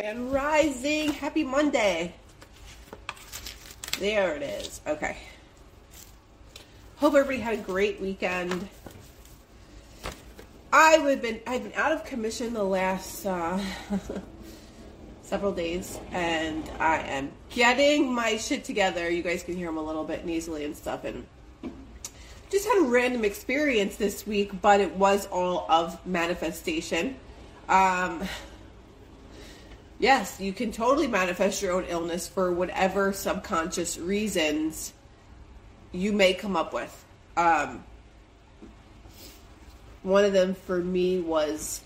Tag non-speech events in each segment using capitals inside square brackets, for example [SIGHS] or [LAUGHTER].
Grand Rising. Happy Monday. There it is. Okay. Hope everybody had a great weekend. I've been I've been out of commission the last uh, [LAUGHS] several days, and I am getting my shit together. You guys can hear them a little bit nasally and stuff, and just had a random experience this week, but it was all of manifestation. Um, yes, you can totally manifest your own illness for whatever subconscious reasons you may come up with. Um, one of them for me was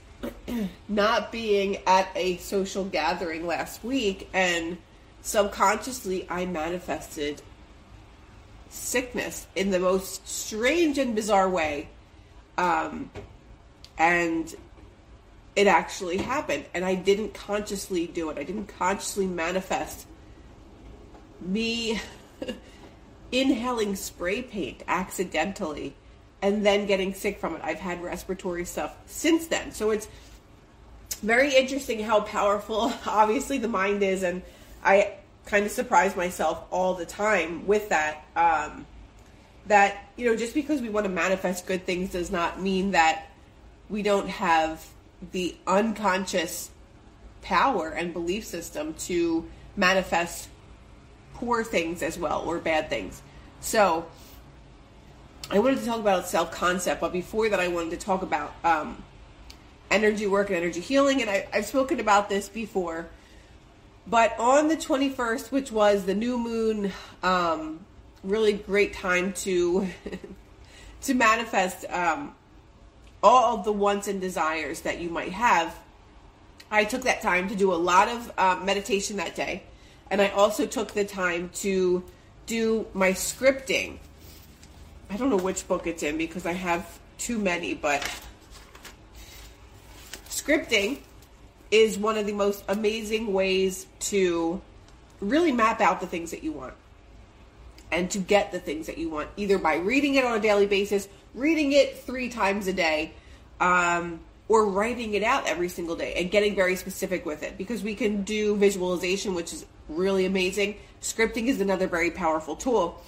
[CLEARS THROAT] not being at a social gathering last week, and subconsciously I manifested sickness in the most strange and bizarre way. Um, and it actually happened. And I didn't consciously do it, I didn't consciously manifest me [LAUGHS] inhaling spray paint accidentally and then getting sick from it. I've had respiratory stuff since then. So it's very interesting how powerful, [LAUGHS] obviously, the mind is. And I kind of surprise myself all the time with that. Um, that, you know, just because we want to manifest good things does not mean that we don't have the unconscious power and belief system to manifest poor things as well or bad things. So, I wanted to talk about self concept, but before that, I wanted to talk about um, energy work and energy healing. And I, I've spoken about this before but on the 21st, which was the new moon, um, really great time to [LAUGHS] to manifest um, all of the wants and desires that you might have. I took that time to do a lot of uh, meditation that day, and I also took the time to do my scripting. I don't know which book it's in because I have too many, but scripting is one of the most amazing ways to really map out the things that you want and to get the things that you want, either by reading it on a daily basis, reading it three times a day, um, or writing it out every single day and getting very specific with it. Because we can do visualization, which is really amazing. Scripting is another very powerful tool.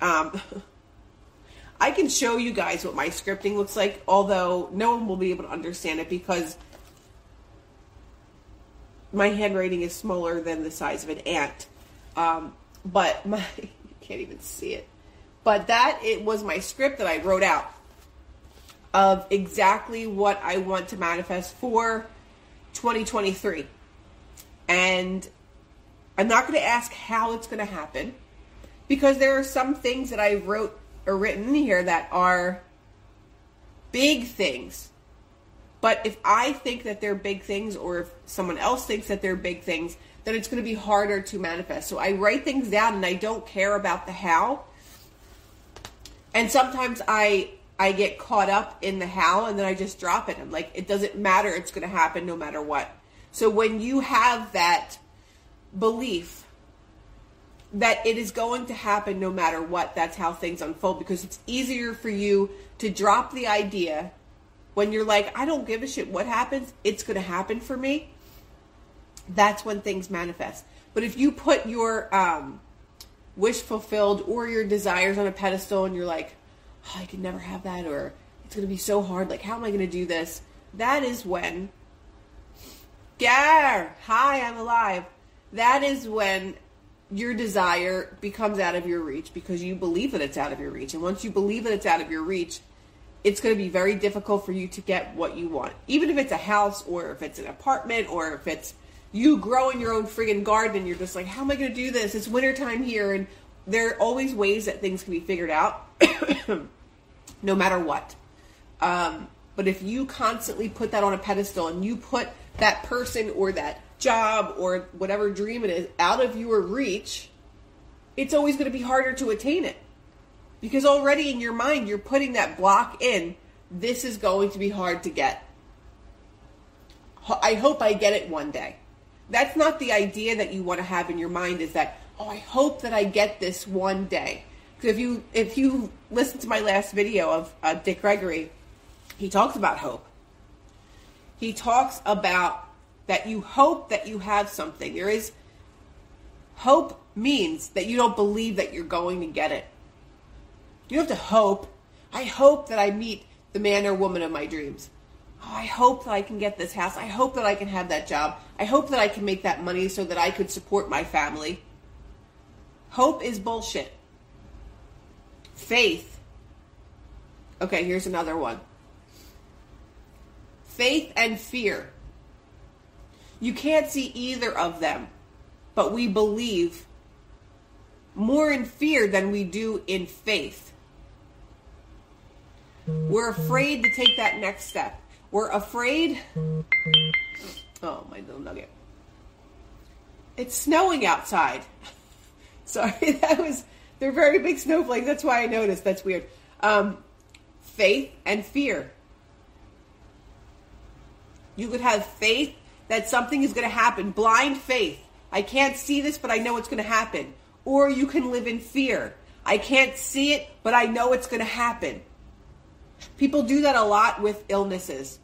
Um, [LAUGHS] I can show you guys what my scripting looks like, although no one will be able to understand it because my handwriting is smaller than the size of an ant. Um, but [LAUGHS] my you can't even see it. But that it was my script that I wrote out of exactly what I want to manifest for 2023. And I'm not going to ask how it's going to happen because there are some things that I wrote or written here that are big things but if I think that they're big things, or if someone else thinks that they're big things, then it's going to be harder to manifest. So I write things down and I don't care about the how. And sometimes I I get caught up in the how and then I just drop it. I'm like, it doesn't matter. It's going to happen no matter what. So when you have that belief that it is going to happen no matter what, that's how things unfold because it's easier for you to drop the idea when you're like, I don't give a shit what happens, it's going to happen for me, that's when things manifest. But if you put your um, wish fulfilled or your desires on a pedestal and you're like, oh, I can never have that, or it's going to be so hard, like, how am I going to do this? That is when, Gar, hi, I'm alive. That is when your desire becomes out of your reach because you believe that it's out of your reach. And once you believe that it's out of your reach, it's going to be very difficult for you to get what you want. Even if it's a house or if it's an apartment or if it's you grow in your own friggin' garden and you're just like, how am I going to do this? It's wintertime here. And there are always ways that things can be figured out [COUGHS] no matter what. Um, but if you constantly put that on a pedestal and you put that person or that job or whatever dream it is out of your reach, it's always going to be harder to attain it. Because already in your mind, you're putting that block in. This is going to be hard to get. I hope I get it one day. That's not the idea that you want to have in your mind is that, oh, I hope that I get this one day. Because if you, if you listen to my last video of uh, Dick Gregory, he talks about hope. He talks about that you hope that you have something. There is hope means that you don't believe that you're going to get it. You have to hope. I hope that I meet the man or woman of my dreams. Oh, I hope that I can get this house. I hope that I can have that job. I hope that I can make that money so that I could support my family. Hope is bullshit. Faith. Okay, here's another one. Faith and fear. You can't see either of them, but we believe more in fear than we do in faith. We're afraid to take that next step. We're afraid. Oh, my little nugget. It's snowing outside. [LAUGHS] Sorry, [LAUGHS] that was. They're very big snowflakes. That's why I noticed. That's weird. Um, faith and fear. You could have faith that something is going to happen, blind faith. I can't see this, but I know it's going to happen. Or you can live in fear. I can't see it, but I know it's going to happen. People do that a lot with illnesses.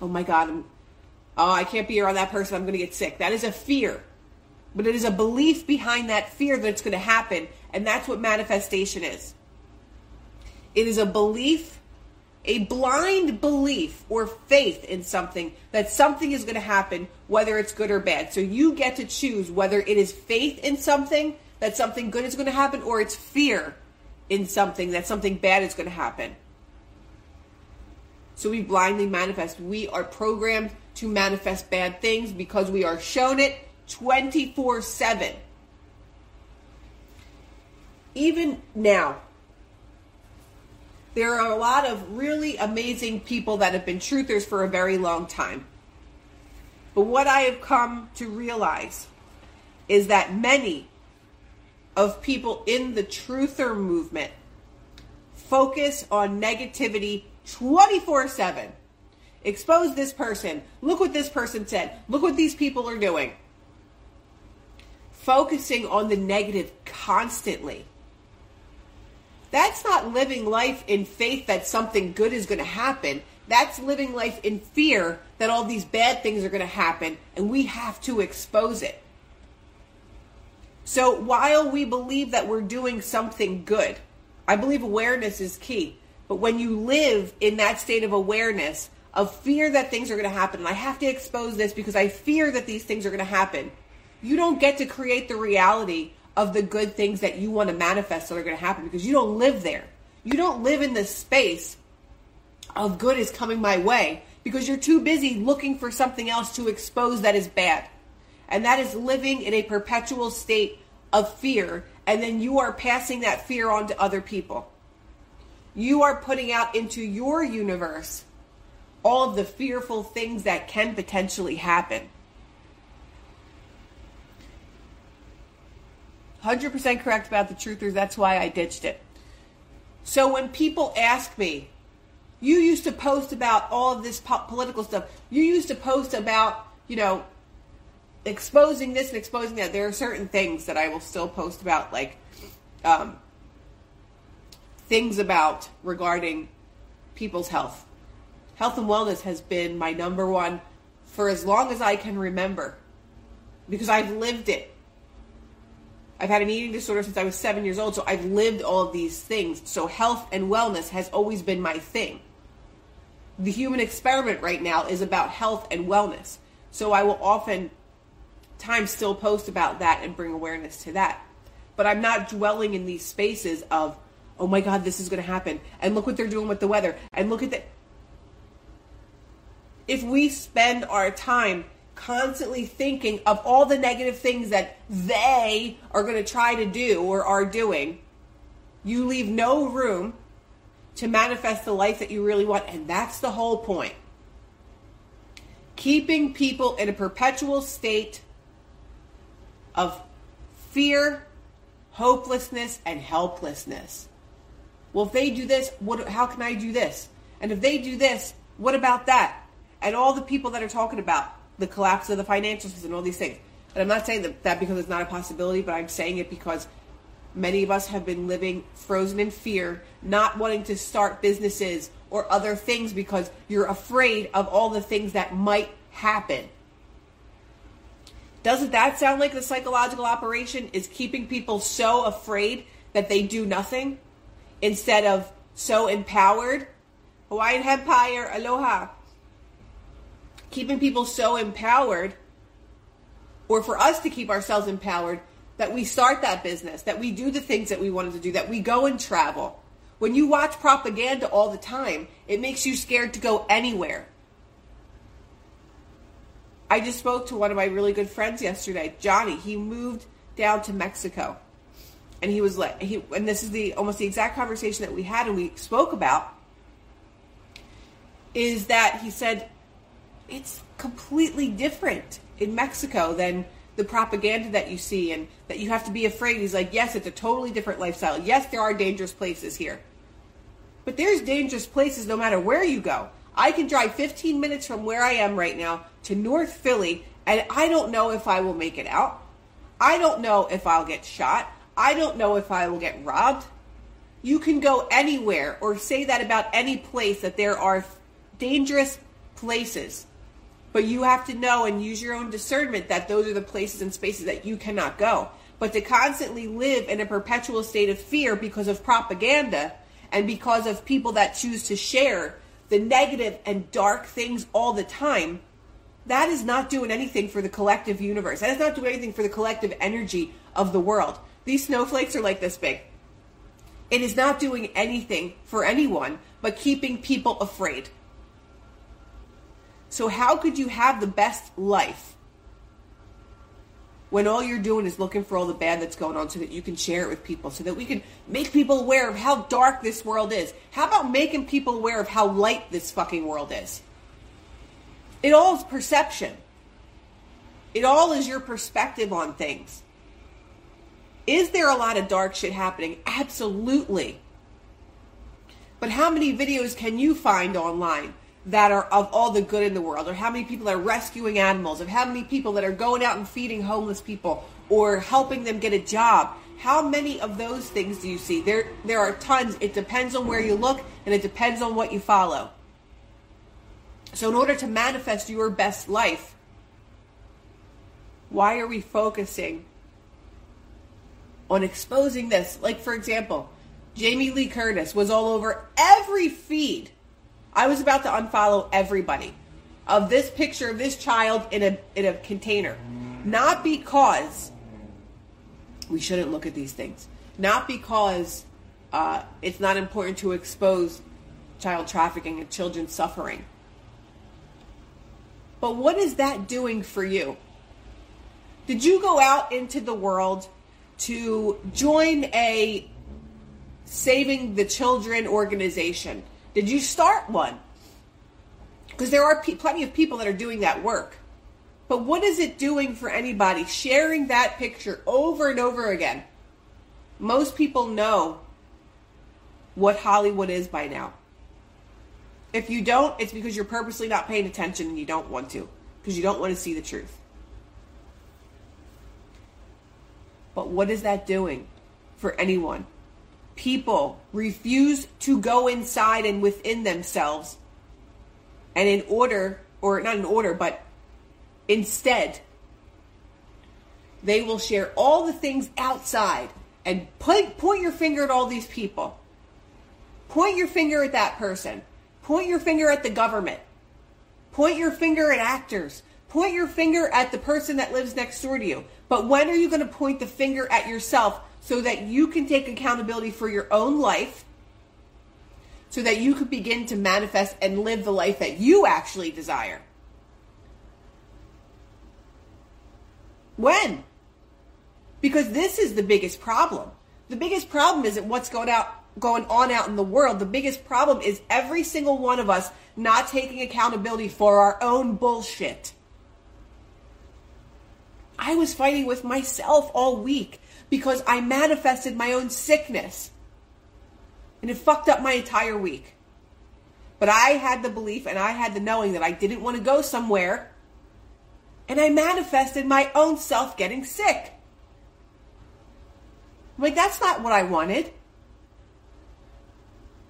Oh my God, I'm, oh, I can't be around that person. I'm going to get sick. That is a fear. But it is a belief behind that fear that it's going to happen. And that's what manifestation is. It is a belief, a blind belief or faith in something that something is going to happen, whether it's good or bad. So you get to choose whether it is faith in something that something good is going to happen or it's fear in something that something bad is going to happen. So we blindly manifest. We are programmed to manifest bad things because we are shown it 24 7. Even now, there are a lot of really amazing people that have been truthers for a very long time. But what I have come to realize is that many of people in the truther movement focus on negativity 24 7. Expose this person. Look what this person said. Look what these people are doing. Focusing on the negative constantly. That's not living life in faith that something good is going to happen. That's living life in fear that all these bad things are going to happen and we have to expose it. So while we believe that we're doing something good, I believe awareness is key. But when you live in that state of awareness, of fear that things are going to happen, and I have to expose this because I fear that these things are going to happen, you don't get to create the reality of the good things that you want to manifest that are going to happen because you don't live there. You don't live in the space of good is coming my way because you're too busy looking for something else to expose that is bad. And that is living in a perpetual state of fear. And then you are passing that fear on to other people you are putting out into your universe all of the fearful things that can potentially happen. 100% correct about the truthers. That's why I ditched it. So when people ask me, you used to post about all of this po- political stuff. You used to post about, you know, exposing this and exposing that. There are certain things that I will still post about, like um, things about regarding people's health. Health and wellness has been my number one for as long as I can remember because I've lived it. I've had an eating disorder since I was seven years old, so I've lived all of these things. So health and wellness has always been my thing. The human experiment right now is about health and wellness. So I will often times still post about that and bring awareness to that. But I'm not dwelling in these spaces of oh my God, this is going to happen. And look what they're doing with the weather. And look at that. If we spend our time constantly thinking of all the negative things that they are going to try to do or are doing, you leave no room to manifest the life that you really want. And that's the whole point. Keeping people in a perpetual state of fear, hopelessness, and helplessness. Well, if they do this, what, how can I do this? And if they do this, what about that? And all the people that are talking about the collapse of the financial system and all these things. And I'm not saying that, that because it's not a possibility, but I'm saying it because many of us have been living frozen in fear, not wanting to start businesses or other things because you're afraid of all the things that might happen. Doesn't that sound like the psychological operation is keeping people so afraid that they do nothing instead of so empowered? Hawaiian Empire, aloha. Keeping people so empowered, or for us to keep ourselves empowered, that we start that business, that we do the things that we wanted to do, that we go and travel. When you watch propaganda all the time, it makes you scared to go anywhere. I just spoke to one of my really good friends yesterday, Johnny. He moved down to Mexico. And he was like he and this is the almost the exact conversation that we had and we spoke about is that he said it's completely different in Mexico than the propaganda that you see and that you have to be afraid. He's like, yes, it's a totally different lifestyle. Yes, there are dangerous places here. But there's dangerous places no matter where you go. I can drive 15 minutes from where I am right now to North Philly, and I don't know if I will make it out. I don't know if I'll get shot. I don't know if I will get robbed. You can go anywhere or say that about any place that there are dangerous places. But you have to know and use your own discernment that those are the places and spaces that you cannot go. But to constantly live in a perpetual state of fear because of propaganda and because of people that choose to share the negative and dark things all the time, that is not doing anything for the collective universe. That is not doing anything for the collective energy of the world. These snowflakes are like this big. It is not doing anything for anyone but keeping people afraid. So, how could you have the best life when all you're doing is looking for all the bad that's going on so that you can share it with people, so that we can make people aware of how dark this world is? How about making people aware of how light this fucking world is? It all is perception, it all is your perspective on things. Is there a lot of dark shit happening? Absolutely. But how many videos can you find online that are of all the good in the world, or how many people are rescuing animals, of how many people that are going out and feeding homeless people or helping them get a job. How many of those things do you see? There there are tons. It depends on where you look and it depends on what you follow. So in order to manifest your best life, why are we focusing on exposing this? Like for example, Jamie Lee Curtis was all over every feed I was about to unfollow everybody of this picture of this child in a in a container. Not because we shouldn't look at these things. Not because uh, it's not important to expose child trafficking and children suffering. But what is that doing for you? Did you go out into the world to join a saving the children organization? Did you start one? Because there are pe- plenty of people that are doing that work. But what is it doing for anybody sharing that picture over and over again? Most people know what Hollywood is by now. If you don't, it's because you're purposely not paying attention and you don't want to, because you don't want to see the truth. But what is that doing for anyone? people refuse to go inside and within themselves. And in order, or not in order, but instead, they will share all the things outside and point, point your finger at all these people. Point your finger at that person. Point your finger at the government. Point your finger at actors. Point your finger at the person that lives next door to you. But when are you going to point the finger at yourself so that you can take accountability for your own life, so that you could begin to manifest and live the life that you actually desire. When? Because this is the biggest problem. The biggest problem isn't what's going out going on out in the world. The biggest problem is every single one of us not taking accountability for our own bullshit. I was fighting with myself all week because I manifested my own sickness. And it fucked up my entire week. But I had the belief and I had the knowing that I didn't want to go somewhere. And I manifested my own self getting sick. I'm like, that's not what I wanted.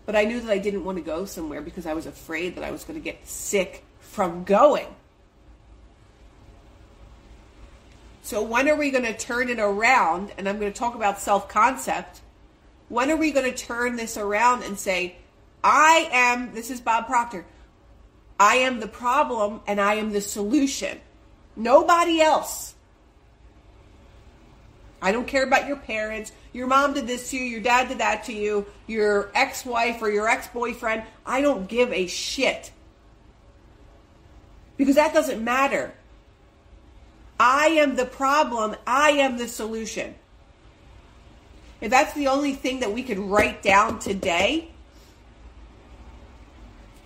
But I knew that I didn't want to go somewhere because I was afraid that I was going to get sick from going. So when are we going to turn it around? And I'm going to talk about self concept. When are we going to turn this around and say, I am, this is Bob Proctor, I am the problem and I am the solution. Nobody else. I don't care about your parents. Your mom did this to you, your dad did that to you, your ex wife or your ex boyfriend. I don't give a shit. Because that doesn't matter. I am the problem, I am the solution. If that's the only thing that we could write down today,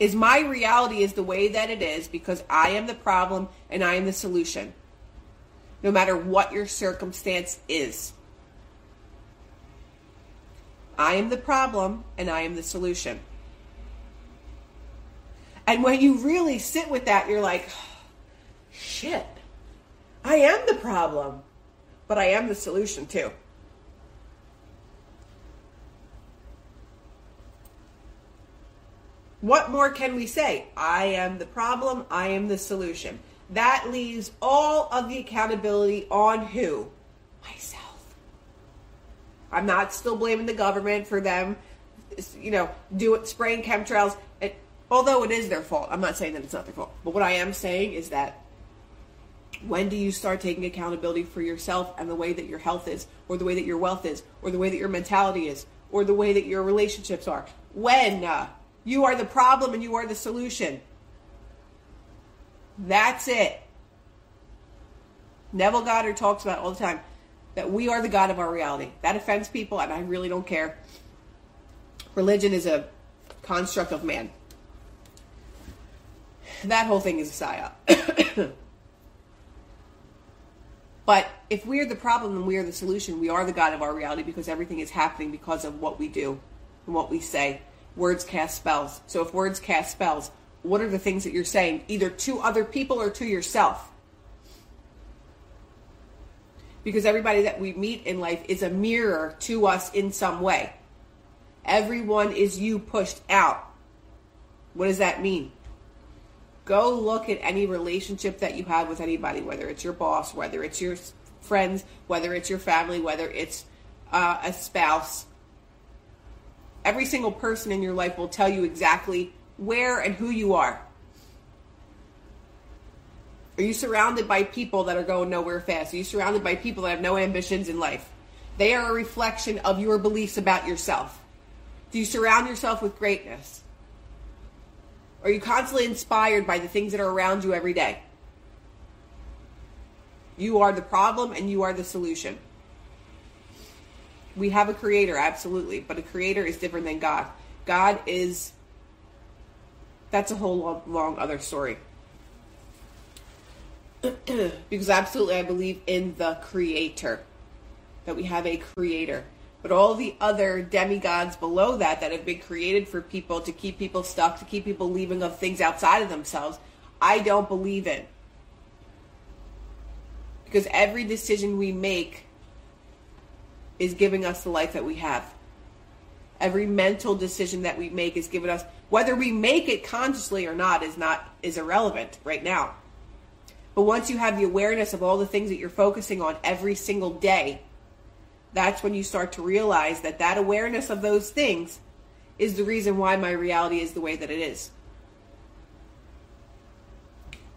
is my reality is the way that it is because I am the problem and I am the solution. No matter what your circumstance is. I am the problem and I am the solution. And when you really sit with that, you're like, [SIGHS] shit, I am the problem, but I am the solution too. What more can we say? I am the problem, I am the solution. That leaves all of the accountability on who? Myself. I'm not still blaming the government for them, you know, doing spraying chemtrails. It, although it is their fault. I'm not saying that it's not their fault. But what I am saying is that when do you start taking accountability for yourself and the way that your health is, or the way that your wealth is, or the way that your mentality is, or the way that your relationships are? When? Uh, you are the problem and you are the solution. That's it. Neville Goddard talks about all the time that we are the God of our reality. That offends people, and I really don't care. Religion is a construct of man. That whole thing is a psyop. [COUGHS] but if we're the problem and we are the solution, we are the God of our reality because everything is happening because of what we do and what we say words cast spells. So if words cast spells, what are the things that you're saying, either to other people or to yourself? Because everybody that we meet in life is a mirror to us in some way. Everyone is you pushed out. What does that mean? Go look at any relationship that you have with anybody, whether it's your boss, whether it's your friends, whether it's your family, whether it's uh, a spouse, Every single person in your life will tell you exactly where and who you are. Are you surrounded by people that are going nowhere fast? Are you surrounded by people that have no ambitions in life? They are a reflection of your beliefs about yourself. Do you surround yourself with greatness? Are you constantly inspired by the things that are around you every day? You are the problem and you are the solution. We have a creator, absolutely, but a creator is different than God. God is that's a whole long, long other story. [CLEARS THROAT] because absolutely I believe in the creator. That we have a creator. But all the other demigods below that that have been created for people to keep people stuck, to keep people leaving of things outside of themselves, I don't believe in. Because every decision we make is giving us the life that we have. Every mental decision that we make is giving us whether we make it consciously or not is not is irrelevant right now. But once you have the awareness of all the things that you're focusing on every single day, that's when you start to realize that that awareness of those things is the reason why my reality is the way that it is.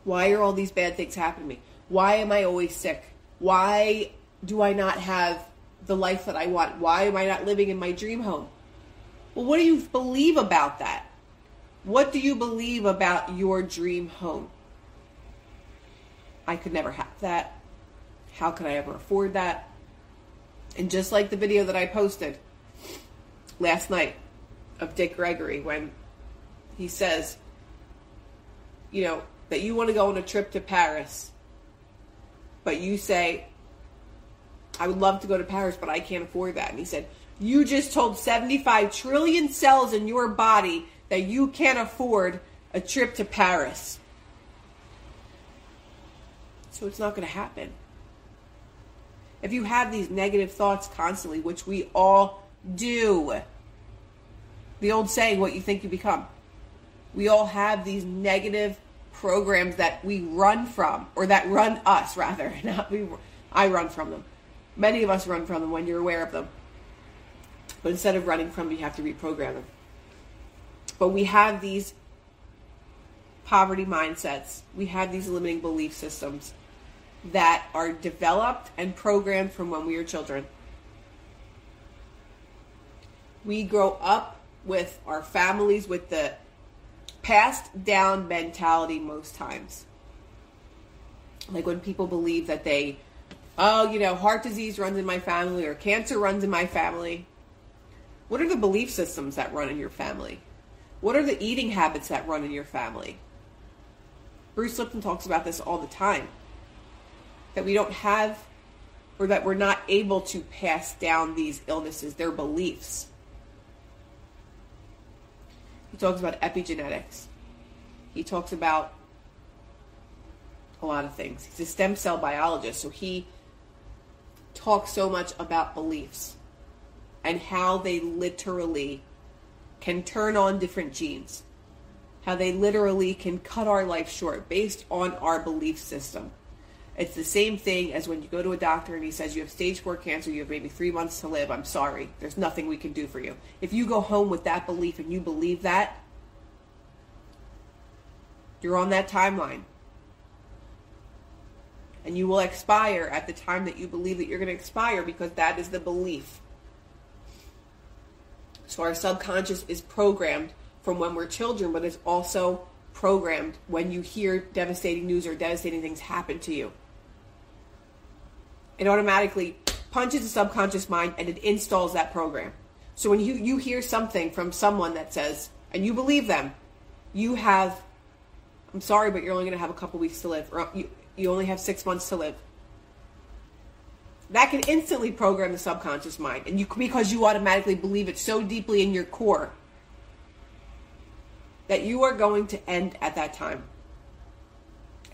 Why are all these bad things happening to me? Why am I always sick? Why do I not have the life that I want? Why am I not living in my dream home? Well, what do you believe about that? What do you believe about your dream home? I could never have that. How could I ever afford that? And just like the video that I posted last night of Dick Gregory when he says, you know, that you want to go on a trip to Paris, but you say, I would love to go to Paris, but I can't afford that. And he said, You just told 75 trillion cells in your body that you can't afford a trip to Paris. So it's not going to happen. If you have these negative thoughts constantly, which we all do, the old saying, what you think you become. We all have these negative programs that we run from, or that run us [LAUGHS] rather, not we. I run from them. Many of us run from them when you're aware of them. But instead of running from, them, you have to reprogram them. But we have these poverty mindsets. We have these limiting belief systems that are developed and programmed from when we were children. We grow up with our families with the passed down mentality most times. Like when people believe that they, oh, you know, heart disease runs in my family or cancer runs in my family. What are the belief systems that run in your family? What are the eating habits that run in your family? Bruce Lipton talks about this all the time. That we don't have, or that we're not able to pass down these illnesses, their beliefs. He talks about epigenetics. He talks about a lot of things. He's a stem cell biologist, so he talks so much about beliefs and how they literally can turn on different genes how they literally can cut our life short based on our belief system. It's the same thing as when you go to a doctor and he says you have stage four cancer, you have maybe three months to live. I'm sorry. There's nothing we can do for you. If you go home with that belief and you believe that, you're on that timeline. And you will expire at the time that you believe that you're going to expire because that is the belief. So our subconscious is programmed from when we're children, but it's also programmed when you hear devastating news or devastating things happen to you. It automatically punches the subconscious mind and it installs that program. So when you, you hear something from someone that says, and you believe them, you have, I'm sorry, but you're only going to have a couple weeks to live, or you, you only have six months to live. That can instantly program the subconscious mind, and you because you automatically believe it so deeply in your core that you are going to end at that time.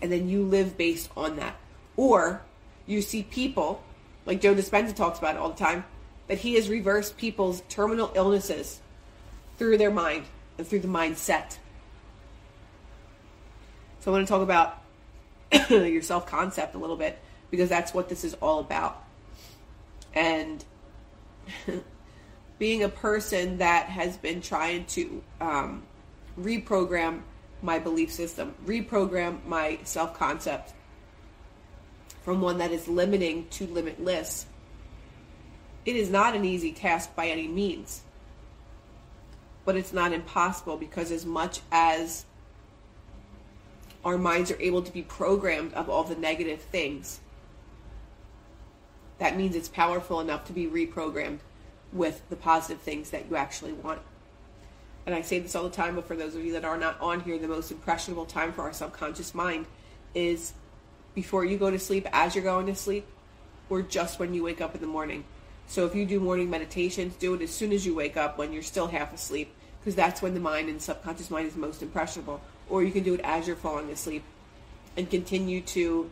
And then you live based on that. Or you see people, like Joe Dispenza talks about all the time, that he has reversed people's terminal illnesses through their mind and through the mindset. So I want to talk about [COUGHS] your self concept a little bit because that's what this is all about. And [LAUGHS] being a person that has been trying to um, reprogram my belief system, reprogram my self concept from one that is limiting to limitless. It is not an easy task by any means, but it's not impossible because, as much as our minds are able to be programmed of all the negative things, that means it's powerful enough to be reprogrammed with the positive things that you actually want and I say this all the time, but for those of you that are not on here, the most impressionable time for our subconscious mind is before you go to sleep, as you're going to sleep, or just when you wake up in the morning. So if you do morning meditations, do it as soon as you wake up when you're still half asleep, because that's when the mind and subconscious mind is most impressionable. Or you can do it as you're falling asleep and continue to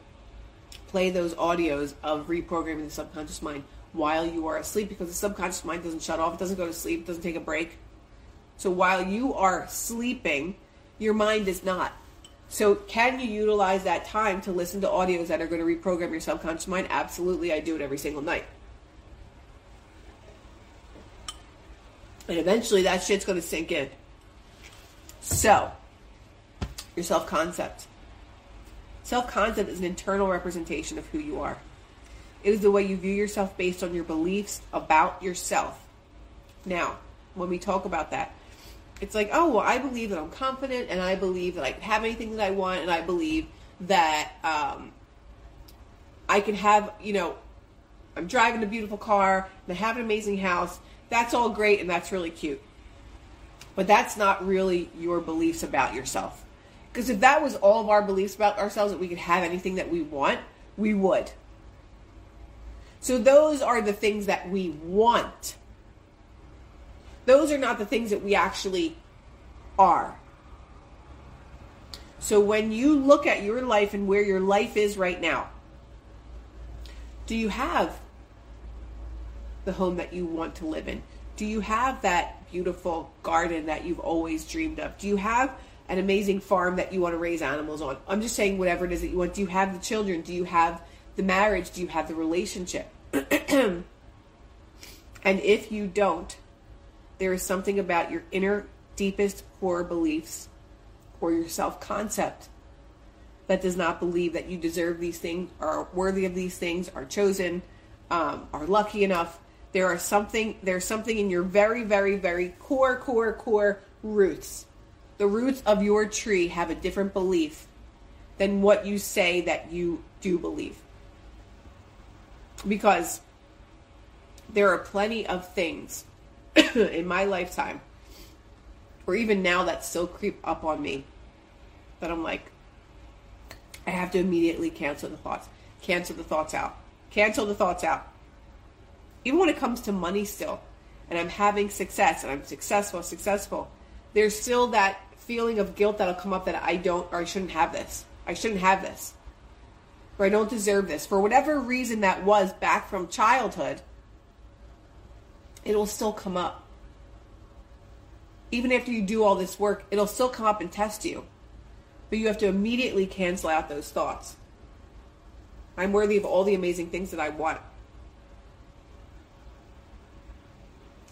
play those audios of reprogramming the subconscious mind while you are asleep because the subconscious mind doesn't shut off, it doesn't go to sleep, it doesn't take a break so while you are sleeping, your mind is not. So can you utilize that time to listen to audios that are going to reprogram your subconscious mind? Absolutely, I do it every single night. And eventually that shit's going to sink in. So, your self concept. Self concept is an internal representation of who you are. It is the way you view yourself based on your beliefs about yourself. Now, when we talk about that, it's like, oh, well, I believe that I'm confident and I believe that I can have anything that I want and I believe that um, I can have, you know, I'm driving a beautiful car and I have an amazing house. That's all great and that's really cute. But that's not really your beliefs about yourself. Because if that was all of our beliefs about ourselves, that we could have anything that we want, we would. So those are the things that we want. Those are not the things that we actually are. So when you look at your life and where your life is right now, do you have the home that you want to live in? Do you have that beautiful garden that you've always dreamed of? Do you have an amazing farm that you want to raise animals on. I'm just saying whatever it is that you want. Do you have the children? Do you have the marriage? Do you have the relationship? [CLEARS THROAT] and if you don't, there is something about your inner deepest core beliefs or your self concept that does not believe that you deserve these things, are worthy of these things, are chosen, um, are lucky enough. There are something. There's something in your very, very, very core, core, core roots. The roots of your tree have a different belief than what you say that you do believe. Because there are plenty of things [COUGHS] in my lifetime, or even now that still creep up on me, that I'm like, I have to immediately cancel the thoughts. Cancel the thoughts out. Cancel the thoughts out. Even when it comes to money, still, and I'm having success and I'm successful, successful, there's still that feeling of guilt that'll come up that I don't or I shouldn't have this. I shouldn't have this. Or I don't deserve this. For whatever reason that was back from childhood, it'll still come up. Even after you do all this work, it'll still come up and test you. But you have to immediately cancel out those thoughts. I'm worthy of all the amazing things that I want.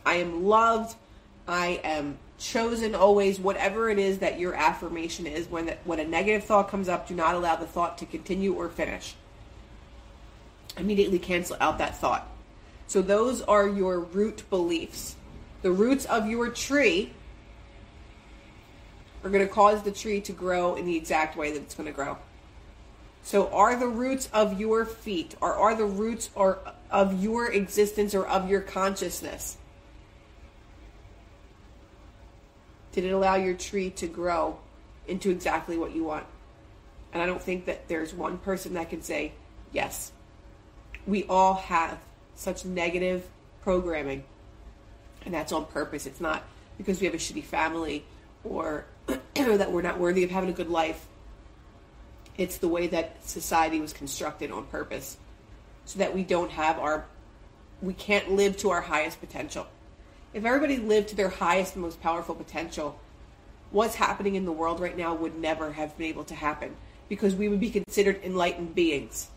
I am loved. I am chosen always. Whatever it is that your affirmation is, when when a negative thought comes up, do not allow the thought to continue or finish. Immediately cancel out that thought. So those are your root beliefs. The roots of your tree are going to cause the tree to grow in the exact way that it's going to grow. So are the roots of your feet or are the roots or of your existence or of your consciousness? Did it allow your tree to grow into exactly what you want? And I don't think that there's one person that can say yes. We all have such negative programming. And that's on purpose. It's not because we have a shitty family or [CLEARS THROAT] that we're not worthy of having a good life. It's the way that society was constructed on purpose so that we don't have our, we can't live to our highest potential. If everybody lived to their highest and most powerful potential, what's happening in the world right now would never have been able to happen because we would be considered enlightened beings.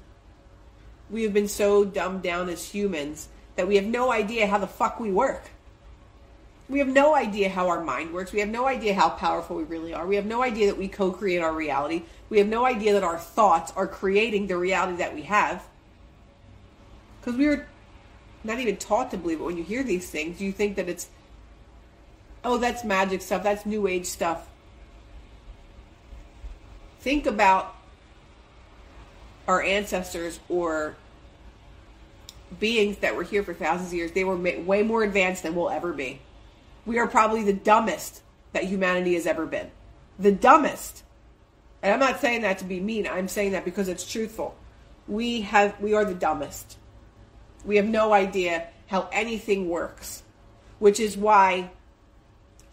We have been so dumbed down as humans that we have no idea how the fuck we work. We have no idea how our mind works. We have no idea how powerful we really are. We have no idea that we co create our reality. We have no idea that our thoughts are creating the reality that we have. Because we were not even taught to believe it. When you hear these things, you think that it's, oh, that's magic stuff, that's new age stuff. Think about our ancestors or beings that were here for thousands of years. They were way more advanced than we'll ever be we are probably the dumbest that humanity has ever been. The dumbest. And I'm not saying that to be mean. I'm saying that because it's truthful. We have we are the dumbest. We have no idea how anything works, which is why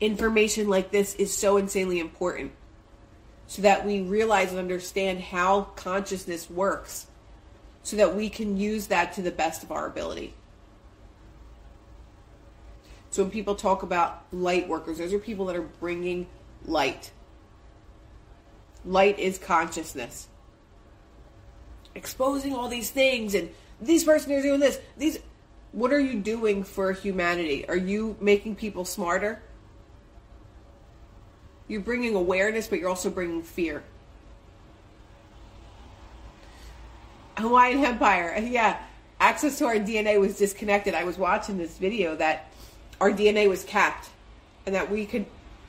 information like this is so insanely important. So that we realize and understand how consciousness works so that we can use that to the best of our ability. So when people talk about light workers, those are people that are bringing light. Light is consciousness. Exposing all these things and these person is doing this. These what are you doing for humanity? Are you making people smarter? You're bringing awareness, but you're also bringing fear. Hawaiian Empire, yeah. Access to our DNA was disconnected. I was watching this video that our DNA was capped and that we could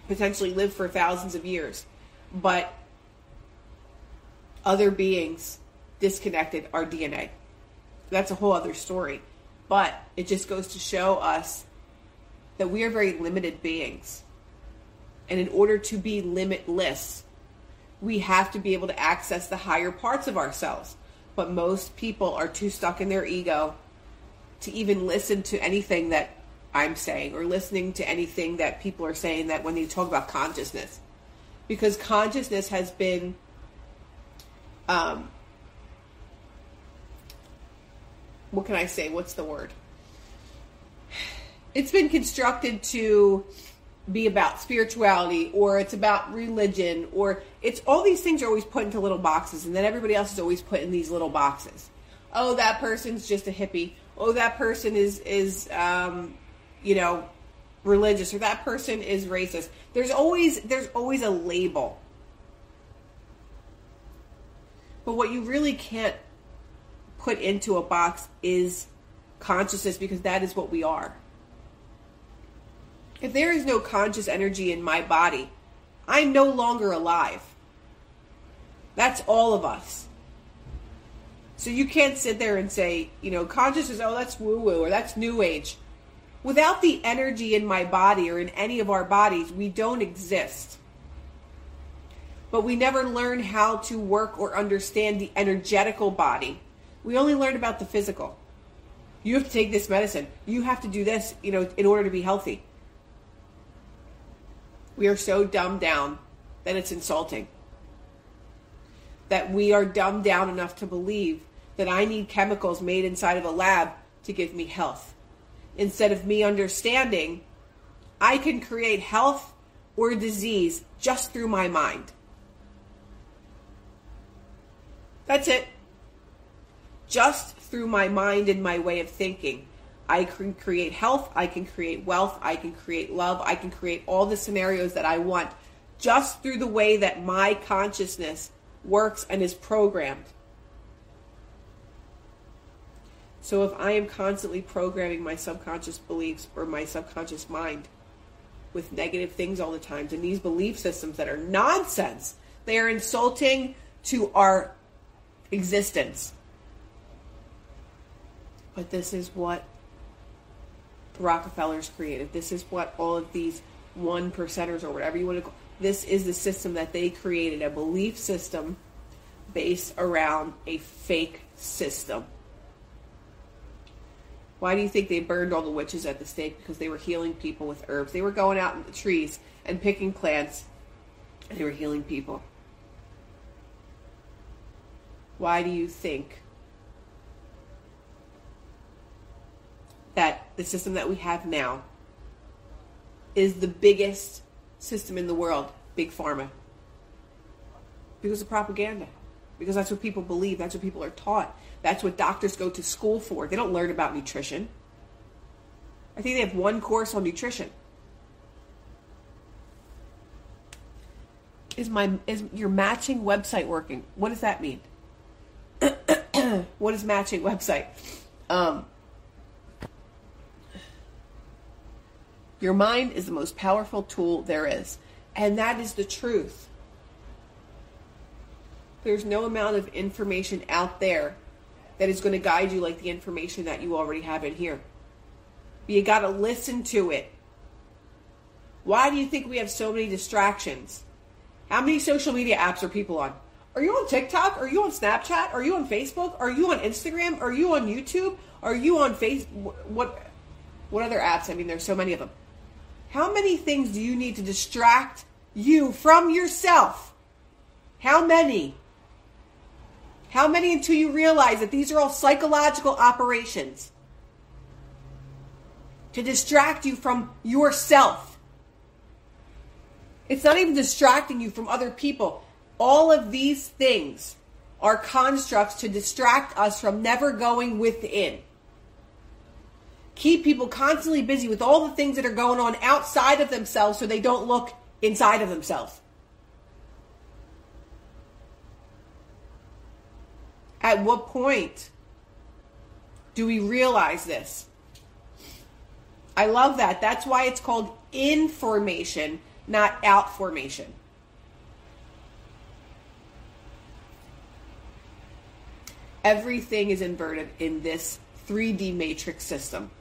potentially live for thousands of years. But other beings disconnected our DNA. That's a whole other story. But it just goes to show us that we are very limited beings. And in order to be limitless, we have to be able to access the higher parts of ourselves. But most people are too stuck in their ego to even listen to anything that I'm saying or listening to anything that people are saying that when they talk about consciousness. Because consciousness has been um, what can I say? What's the word? It's been constructed to be about spirituality or it's about religion or it's all these things are always put into little boxes and then everybody else is always put in these little boxes. Oh, that person's just a hippie. Oh, that person is is um, you know religious or that person is racist. There's always there's always a label. But what you really can't put into a box is consciousness because that is what we are. If there is no conscious energy in my body, I'm no longer alive. That's all of us. So you can't sit there and say, you know, consciousness, oh, that's woo woo or that's new age. Without the energy in my body or in any of our bodies, we don't exist. But we never learn how to work or understand the energetical body. We only learn about the physical. You have to take this medicine. You have to do this, you know, in order to be healthy. We are so dumbed down that it's insulting. That we are dumbed down enough to believe that I need chemicals made inside of a lab to give me health. Instead of me understanding, I can create health or disease just through my mind. That's it. Just through my mind and my way of thinking. I can create health, I can create wealth, I can create love, I can create all the scenarios that I want just through the way that my consciousness works and is programmed. So if I am constantly programming my subconscious beliefs or my subconscious mind with negative things all the time, and these belief systems that are nonsense, they are insulting to our existence. But this is what Rockefellers created. This is what all of these one percenters or whatever you want to call this is the system that they created a belief system based around a fake system. Why do you think they burned all the witches at the stake? Because they were healing people with herbs. They were going out in the trees and picking plants and they were healing people. Why do you think that the system that we have now is the biggest system in the world, big pharma. Because of propaganda. Because that's what people believe, that's what people are taught. That's what doctors go to school for. They don't learn about nutrition. I think they have one course on nutrition. Is my is your matching website working? What does that mean? [CLEARS THROAT] what is matching website? Um, Your mind is the most powerful tool there is. And that is the truth. There's no amount of information out there that is going to guide you like the information that you already have in here. But you got to listen to it. Why do you think we have so many distractions? How many social media apps are people on? Are you on TikTok? Are you on Snapchat? Are you on Facebook? Are you on Instagram? Are you on YouTube? Are you on face what what other apps? I mean there's so many of them. How many things do you need to distract you from yourself? How many? How many until you realize that these are all psychological operations to distract you from yourself? It's not even distracting you from other people. All of these things are constructs to distract us from never going within keep people constantly busy with all the things that are going on outside of themselves so they don't look inside of themselves. At what point do we realize this? I love that. That's why it's called information, not outformation. Everything is inverted in this 3D matrix system.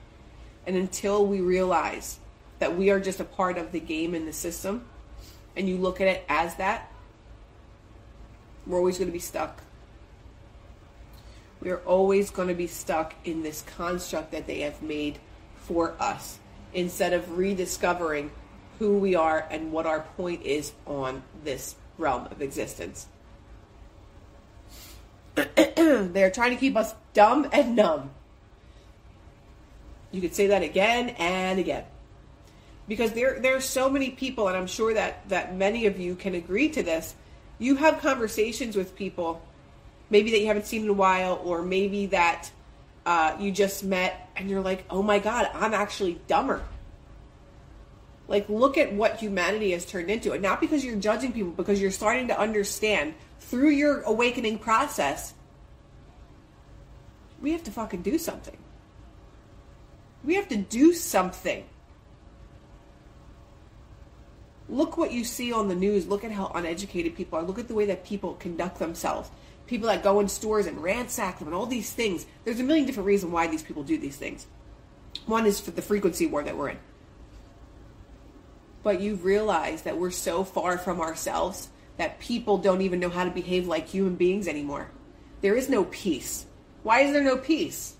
And until we realize that we are just a part of the game and the system, and you look at it as that, we're always going to be stuck. We are always going to be stuck in this construct that they have made for us instead of rediscovering who we are and what our point is on this realm of existence. [CLEARS THROAT] They're trying to keep us dumb and numb. You could say that again and again. because there there are so many people, and I'm sure that that many of you can agree to this. You have conversations with people, maybe that you haven't seen in a while, or maybe that uh, you just met, and you're like, "Oh my god, I'm actually dumber." Like, look at what humanity has turned into, and not because you're judging people, because you're starting to understand through your awakening process. We have to fucking do something. We have to do something look what you see on the news. Look at how uneducated people are. Look at the way that people conduct themselves. People that go in stores and ransack them and all these things. There's a million different reasons why these people do these things. One is for the frequency war that we're in. But you realize that we're so far from ourselves that people don't even know how to behave like human beings anymore. There is no peace. Why is there no peace?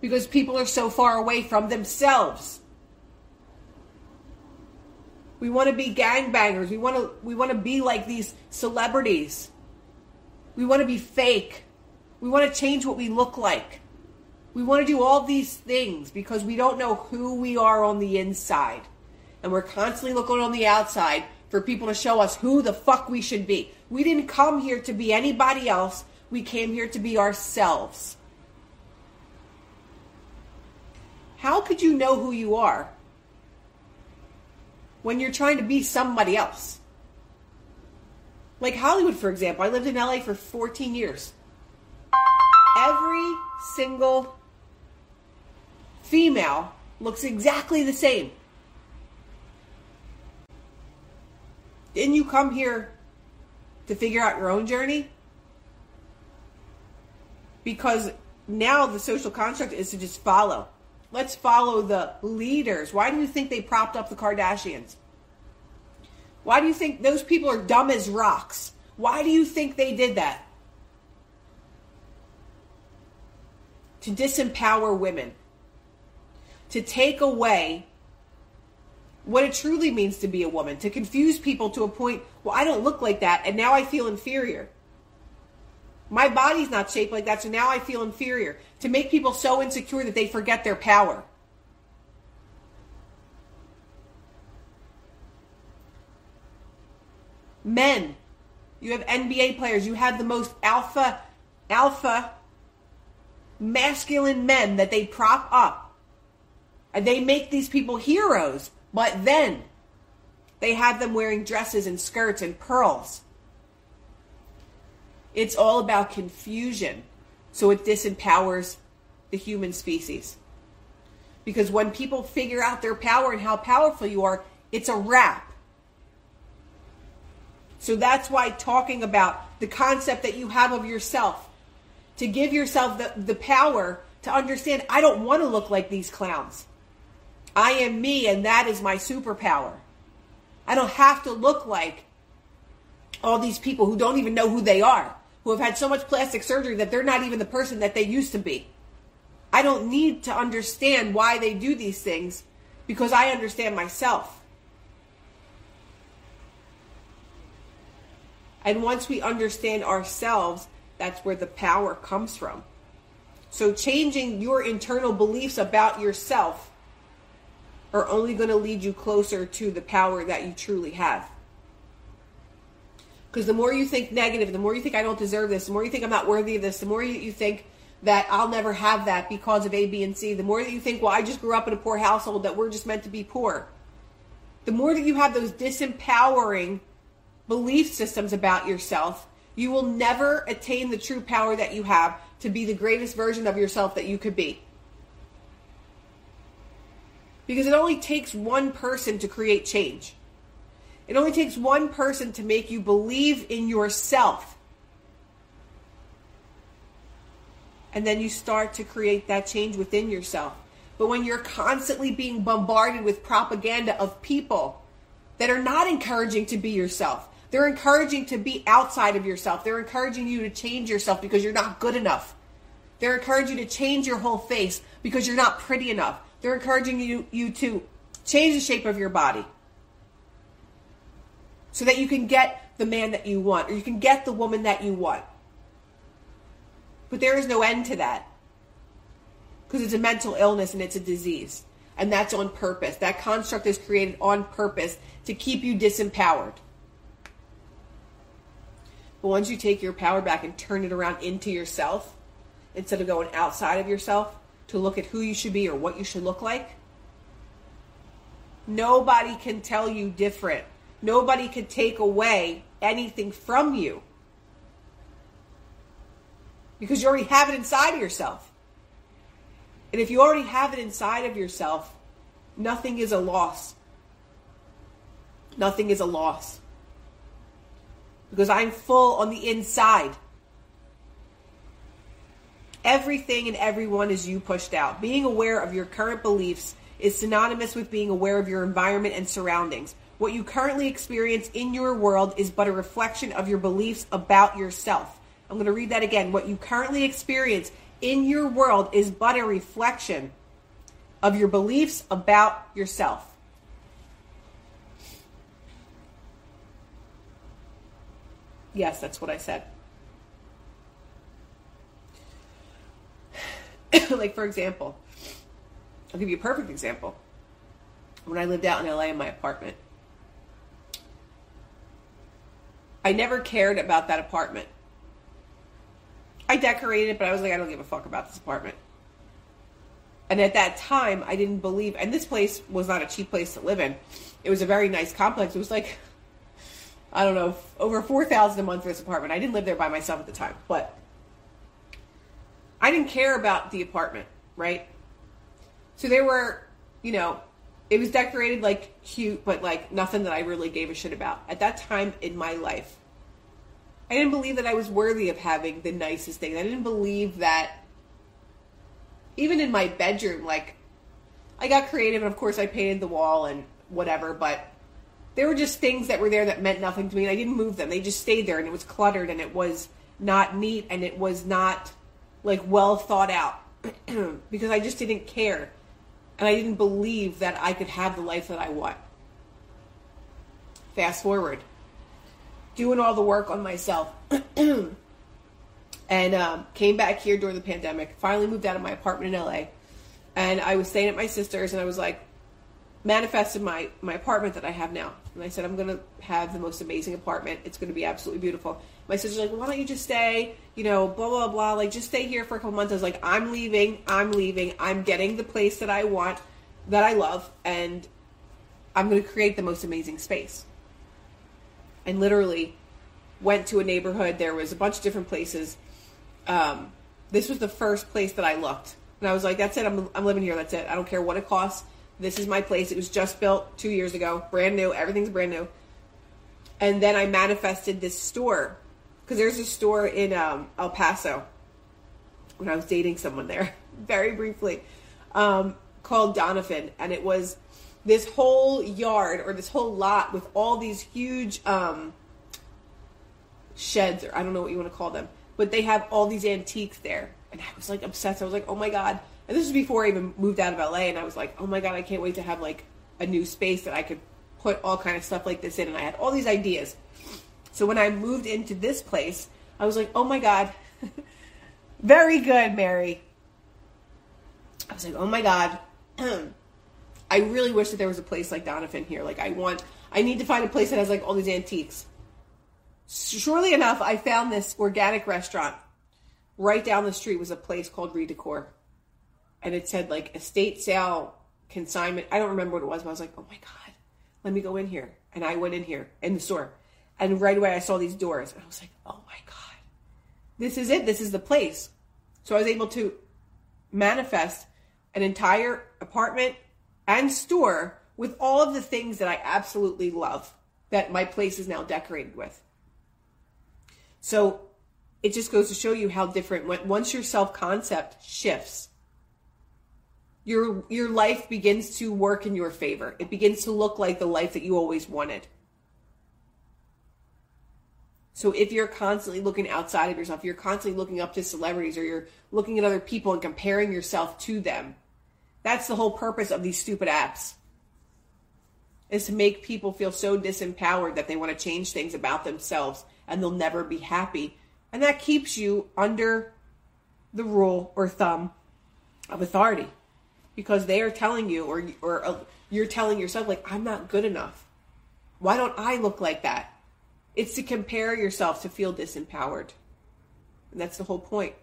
Because people are so far away from themselves. We want to be gangbangers. We want to we want to be like these celebrities. We want to be fake. We want to change what we look like. We want to do all these things because we don't know who we are on the inside. And we're constantly looking on the outside for people to show us who the fuck we should be. We didn't come here to be anybody else. We came here to be ourselves. How could you know who you are when you're trying to be somebody else. Like Hollywood, for example. I lived in LA for 14 years. Every single female looks exactly the same. Didn't you come here to figure out your own journey? Because now the social construct is to just follow. Let's follow the leaders. Why do you think they propped up the Kardashians? Why do you think those people are dumb as rocks? Why do you think they did that? To disempower women. To take away what it truly means to be a woman. To confuse people to a point, well, I don't look like that, and now I feel inferior. My body's not shaped like that, so now I feel inferior. To make people so insecure that they forget their power. Men, you have NBA players, you have the most alpha, alpha, masculine men that they prop up. And they make these people heroes, but then they have them wearing dresses and skirts and pearls. It's all about confusion. So it disempowers the human species. Because when people figure out their power and how powerful you are, it's a wrap. So that's why talking about the concept that you have of yourself, to give yourself the, the power to understand, I don't want to look like these clowns. I am me, and that is my superpower. I don't have to look like all these people who don't even know who they are who have had so much plastic surgery that they're not even the person that they used to be. I don't need to understand why they do these things because I understand myself. And once we understand ourselves, that's where the power comes from. So, changing your internal beliefs about yourself are only going to lead you closer to the power that you truly have. Because the more you think negative, the more you think I don't deserve this, the more you think I'm not worthy of this, the more you, you think that I'll never have that because of A, B, and C, the more that you think, well, I just grew up in a poor household, that we're just meant to be poor. The more that you have those disempowering belief systems about yourself, you will never attain the true power that you have to be the greatest version of yourself that you could be. Because it only takes one person to create change. It only takes one person to make you believe in yourself. And then you start to create that change within yourself. But when you're constantly being bombarded with propaganda of people that are not encouraging to be yourself, they're encouraging to be outside of yourself. They're encouraging you to change yourself because you're not good enough. They're encouraging you to change your whole face because you're not pretty enough. They're encouraging you, you to change the shape of your body so that you can get the man that you want or you can get the woman that you want. But there is no end to that because it's a mental illness and it's a disease. And that's on purpose. That construct is created on purpose to keep you disempowered. But once you take your power back and turn it around into yourself, instead of going outside of yourself to look at who you should be or what you should look like, nobody can tell you different. Nobody can take away anything from you. Because you already have it inside of yourself. And if you already have it inside of yourself, nothing is a loss. Nothing is a loss. Because I'm full on the inside. Everything and everyone is you pushed out. Being aware of your current beliefs is synonymous with being aware of your environment and surroundings. What you currently experience in your world is but a reflection of your beliefs about yourself. I'm going to read that again. What you currently experience in your world is but a reflection of your beliefs about yourself. Yes, that's what I said. [COUGHS] like, for example, I'll give you a perfect example. When I lived out in LA in my apartment, I never cared about that apartment. I decorated it, but I was like, I don't give a fuck about this apartment. And at that time, I didn't believe, and this place was not a cheap place to live in. It was a very nice complex. It was like, I don't know, over 4000 a month for this apartment. I didn't live there by myself at the time, but I didn't care about the apartment, right? So there were, you know, it was decorated like cute, but like nothing that I really gave a shit about. At that time in my life, I didn't believe that I was worthy of having the nicest thing. I didn't believe that even in my bedroom, like I got creative and of course I painted the wall and whatever, but there were just things that were there that meant nothing to me and I didn't move them. They just stayed there and it was cluttered and it was not neat and it was not like well thought out [CLEARS THROAT] because I just didn't care and I didn't believe that I could have the life that I want. Fast forward, doing all the work on myself, [CLEARS THROAT] and um, came back here during the pandemic. Finally moved out of my apartment in LA, and I was staying at my sister's, and I was like, manifested my my apartment that I have now, and I said I'm gonna have the most amazing apartment. It's gonna be absolutely beautiful. My sister's like, why don't you just stay? You know, blah blah blah. Like, just stay here for a couple months. I was like, I'm leaving. I'm leaving. I'm getting the place that I want, that I love, and I'm gonna create the most amazing space. And literally, went to a neighborhood. There was a bunch of different places. Um, this was the first place that I looked, and I was like, that's it. I'm I'm living here. That's it. I don't care what it costs. This is my place. It was just built two years ago, brand new. Everything's brand new. And then I manifested this store because there's a store in um, El Paso when I was dating someone there, [LAUGHS] very briefly, um, called Donovan, and it was this whole yard or this whole lot with all these huge um, sheds, or I don't know what you want to call them, but they have all these antiques there. And I was like obsessed. I was like, oh my god, and this was before I even moved out of LA, and I was like, oh my god, I can't wait to have like a new space that I could put all kind of stuff like this in. And I had all these ideas. So when I moved into this place, I was like, oh my god, [LAUGHS] very good, Mary. I was like, oh my god. [CLEARS THROAT] I really wish that there was a place like Donovan here. Like I want, I need to find a place that has like all these antiques. Surely enough, I found this organic restaurant. Right down the street was a place called Redecor and it said like estate sale consignment. I don't remember what it was, but I was like, oh my God, let me go in here. And I went in here in the store. And right away I saw these doors and I was like, oh my God, this is it. This is the place. So I was able to manifest an entire apartment and store with all of the things that I absolutely love that my place is now decorated with. So it just goes to show you how different once your self concept shifts your your life begins to work in your favor. It begins to look like the life that you always wanted. So if you're constantly looking outside of yourself, you're constantly looking up to celebrities or you're looking at other people and comparing yourself to them. That's the whole purpose of these stupid apps. Is to make people feel so disempowered that they want to change things about themselves and they'll never be happy. And that keeps you under the rule or thumb of authority. Because they are telling you, or or uh, you're telling yourself, like, I'm not good enough. Why don't I look like that? It's to compare yourself to feel disempowered. And that's the whole point.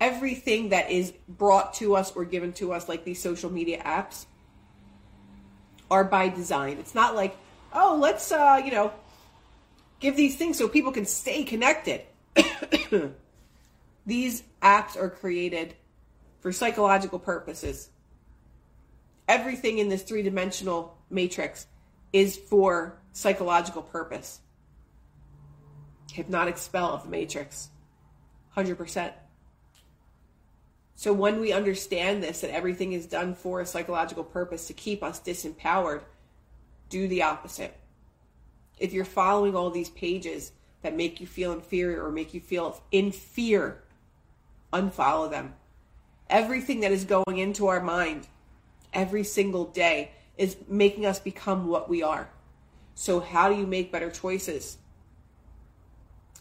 Everything that is brought to us or given to us, like these social media apps, are by design. It's not like, oh, let's, uh, you know, give these things so people can stay connected. [COUGHS] these apps are created for psychological purposes. Everything in this three dimensional matrix is for psychological purpose. Hypnotic spell of the matrix. 100%. So when we understand this, that everything is done for a psychological purpose to keep us disempowered, do the opposite. If you're following all these pages that make you feel inferior or make you feel in fear, unfollow them. Everything that is going into our mind every single day is making us become what we are. So, how do you make better choices?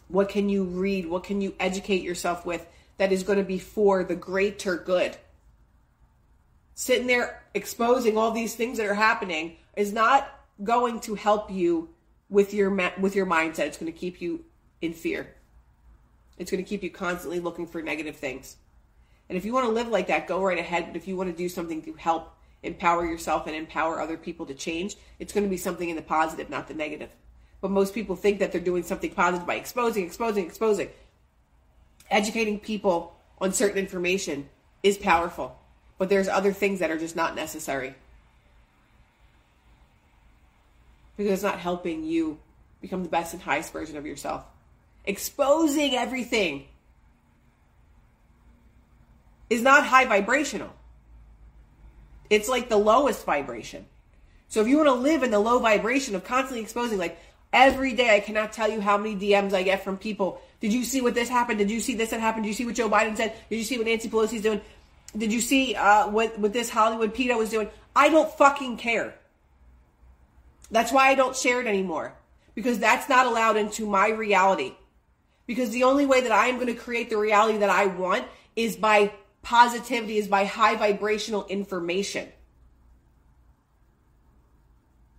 What can you read? What can you educate yourself with that is going to be for the greater good? Sitting there exposing all these things that are happening is not going to help you with your with your mindset. It's going to keep you in fear. It's going to keep you constantly looking for negative things. And if you want to live like that, go right ahead. But if you want to do something to help empower yourself and empower other people to change, it's going to be something in the positive, not the negative. But most people think that they're doing something positive by exposing, exposing, exposing. Educating people on certain information is powerful, but there's other things that are just not necessary. Because it's not helping you become the best and highest version of yourself. Exposing everything is not high vibrational. It's like the lowest vibration. So if you want to live in the low vibration of constantly exposing, like Every day, I cannot tell you how many DMs I get from people. Did you see what this happened? Did you see this that happened? Did you see what Joe Biden said? Did you see what Nancy Pelosi's doing? Did you see uh, what what this Hollywood Pedo was doing? I don't fucking care. That's why I don't share it anymore because that's not allowed into my reality. Because the only way that I am going to create the reality that I want is by positivity, is by high vibrational information.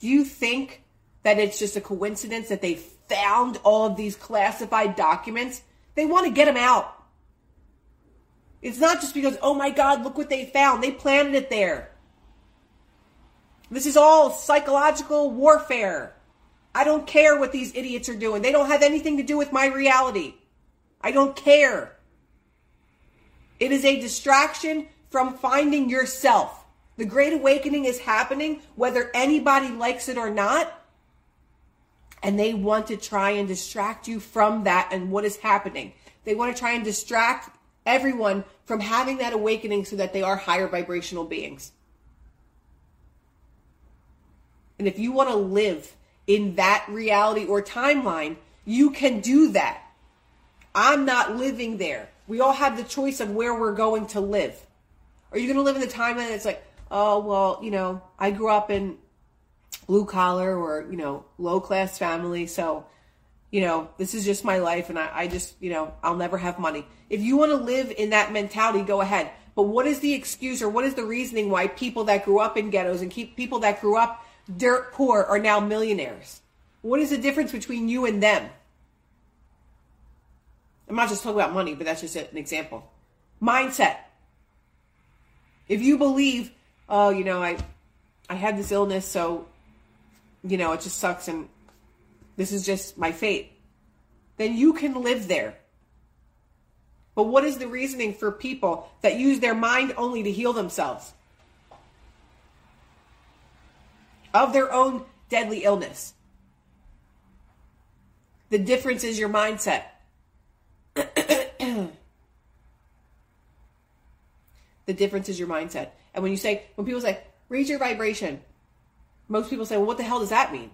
Do you think that it's just a coincidence that they found all of these classified documents. They want to get them out. It's not just because, oh my God, look what they found. They planted it there. This is all psychological warfare. I don't care what these idiots are doing. They don't have anything to do with my reality. I don't care. It is a distraction from finding yourself. The Great Awakening is happening whether anybody likes it or not and they want to try and distract you from that and what is happening. They want to try and distract everyone from having that awakening so that they are higher vibrational beings. And if you want to live in that reality or timeline, you can do that. I'm not living there. We all have the choice of where we're going to live. Are you going to live in the time timeline that's like, oh, well, you know, I grew up in blue collar or, you know, low class family. So, you know, this is just my life and I, I just, you know, I'll never have money. If you want to live in that mentality, go ahead. But what is the excuse or what is the reasoning why people that grew up in ghettos and keep people that grew up dirt poor are now millionaires? What is the difference between you and them? I'm not just talking about money, but that's just an example. Mindset. If you believe, oh, you know, I I had this illness, so you know, it just sucks and this is just my fate, then you can live there. But what is the reasoning for people that use their mind only to heal themselves of their own deadly illness? The difference is your mindset. [COUGHS] the difference is your mindset. And when you say, when people say, raise your vibration, most people say, well, what the hell does that mean?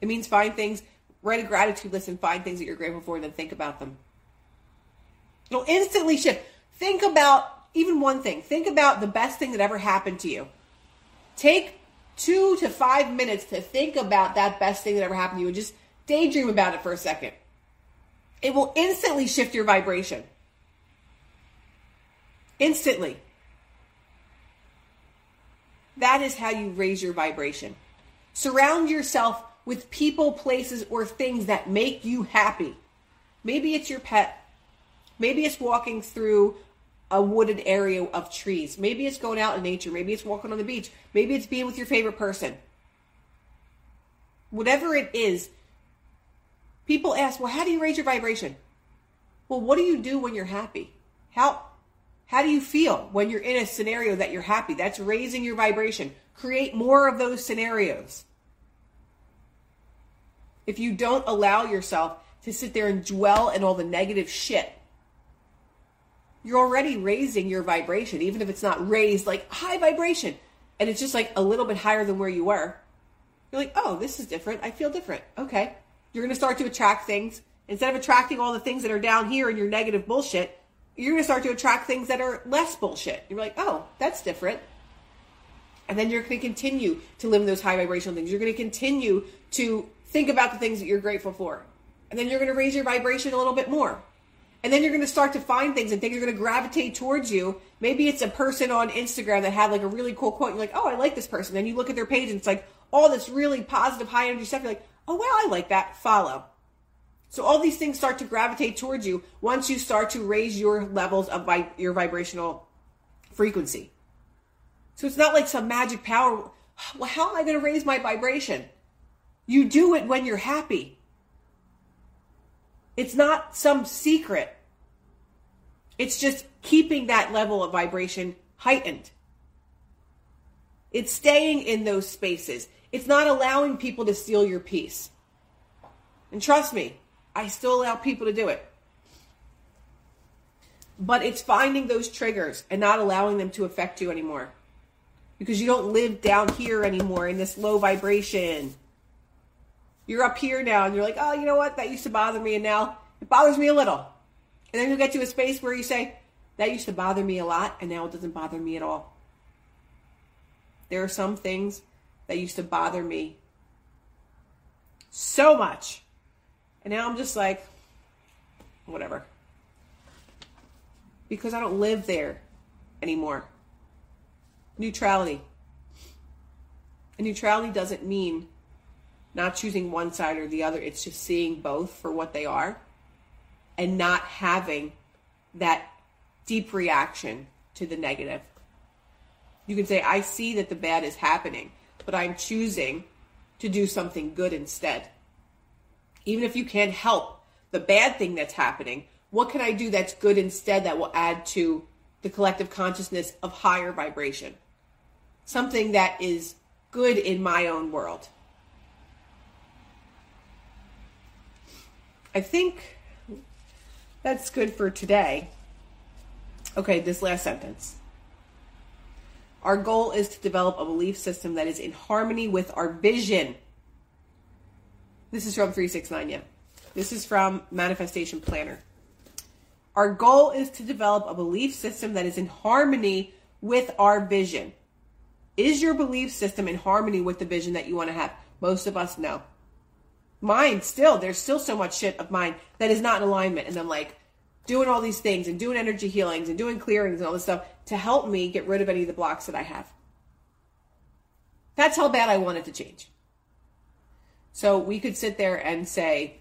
It means find things, write a gratitude list and find things that you're grateful for and then think about them. It'll instantly shift. Think about even one thing. Think about the best thing that ever happened to you. Take two to five minutes to think about that best thing that ever happened to you and just daydream about it for a second. It will instantly shift your vibration. Instantly. That is how you raise your vibration. Surround yourself with people, places, or things that make you happy. Maybe it's your pet. Maybe it's walking through a wooded area of trees. Maybe it's going out in nature. Maybe it's walking on the beach. Maybe it's being with your favorite person. Whatever it is, people ask, well, how do you raise your vibration? Well, what do you do when you're happy? How how do you feel when you're in a scenario that you're happy? That's raising your vibration. Create more of those scenarios. If you don't allow yourself to sit there and dwell in all the negative shit, you're already raising your vibration, even if it's not raised like high vibration and it's just like a little bit higher than where you were. You're like, oh, this is different. I feel different. Okay. You're going to start to attract things. Instead of attracting all the things that are down here in your negative bullshit, you're going to start to attract things that are less bullshit. You're like, oh, that's different. And then you're going to continue to live in those high vibrational things. You're going to continue to think about the things that you're grateful for. And then you're going to raise your vibration a little bit more. And then you're going to start to find things and things are going to gravitate towards you. Maybe it's a person on Instagram that had like a really cool quote. You're like, oh, I like this person. Then you look at their page and it's like all this really positive, high energy stuff. You're like, oh, well, I like that. Follow. So all these things start to gravitate towards you once you start to raise your levels of vi- your vibrational frequency. So it's not like some magic power. Well, how am I going to raise my vibration? You do it when you're happy. It's not some secret. It's just keeping that level of vibration heightened. It's staying in those spaces. It's not allowing people to steal your peace. And trust me, I still allow people to do it. But it's finding those triggers and not allowing them to affect you anymore. Because you don't live down here anymore in this low vibration. You're up here now and you're like, oh, you know what? That used to bother me and now it bothers me a little. And then you'll get to a space where you say, that used to bother me a lot, and now it doesn't bother me at all. There are some things that used to bother me so much. And now I'm just like, whatever. Because I don't live there anymore. Neutrality. And neutrality doesn't mean not choosing one side or the other, it's just seeing both for what they are and not having that deep reaction to the negative. You can say, I see that the bad is happening, but I'm choosing to do something good instead. Even if you can't help the bad thing that's happening, what can I do that's good instead that will add to the collective consciousness of higher vibration? Something that is good in my own world. I think that's good for today. Okay, this last sentence. Our goal is to develop a belief system that is in harmony with our vision. This is from 369, yeah. This is from Manifestation Planner. Our goal is to develop a belief system that is in harmony with our vision. Is your belief system in harmony with the vision that you want to have? Most of us know mine still, there's still so much shit of mine that is not in alignment. And I'm like doing all these things and doing energy healings and doing clearings and all this stuff to help me get rid of any of the blocks that I have. That's how bad I want it to change. So we could sit there and say,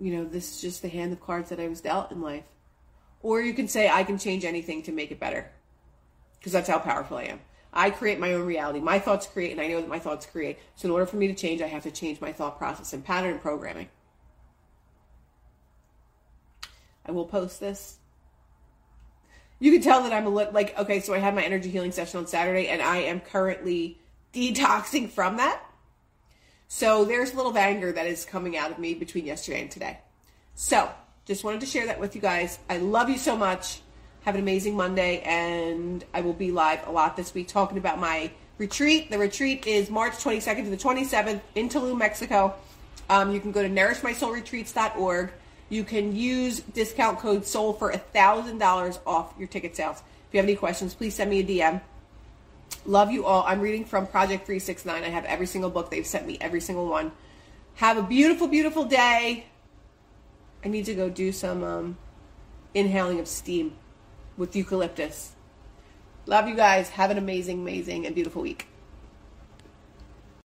you know, this is just the hand of cards that I was dealt in life. Or you can say, I can change anything to make it better. Because that's how powerful I am. I create my own reality. My thoughts create, and I know that my thoughts create. So in order for me to change, I have to change my thought process and pattern programming. I will post this. You can tell that I'm a little like okay. So I had my energy healing session on Saturday, and I am currently detoxing from that. So there's a little anger that is coming out of me between yesterday and today. So just wanted to share that with you guys. I love you so much. Have an amazing Monday, and I will be live a lot this week talking about my retreat. The retreat is March 22nd to the 27th in Tulum, Mexico. Um, you can go to nourishmysoulretreats.org. You can use discount code SOUL for $1,000 off your ticket sales. If you have any questions, please send me a DM. Love you all. I'm reading from Project 369. I have every single book. They've sent me every single one. Have a beautiful, beautiful day. I need to go do some um, inhaling of steam with eucalyptus. Love you guys. Have an amazing, amazing, and beautiful week.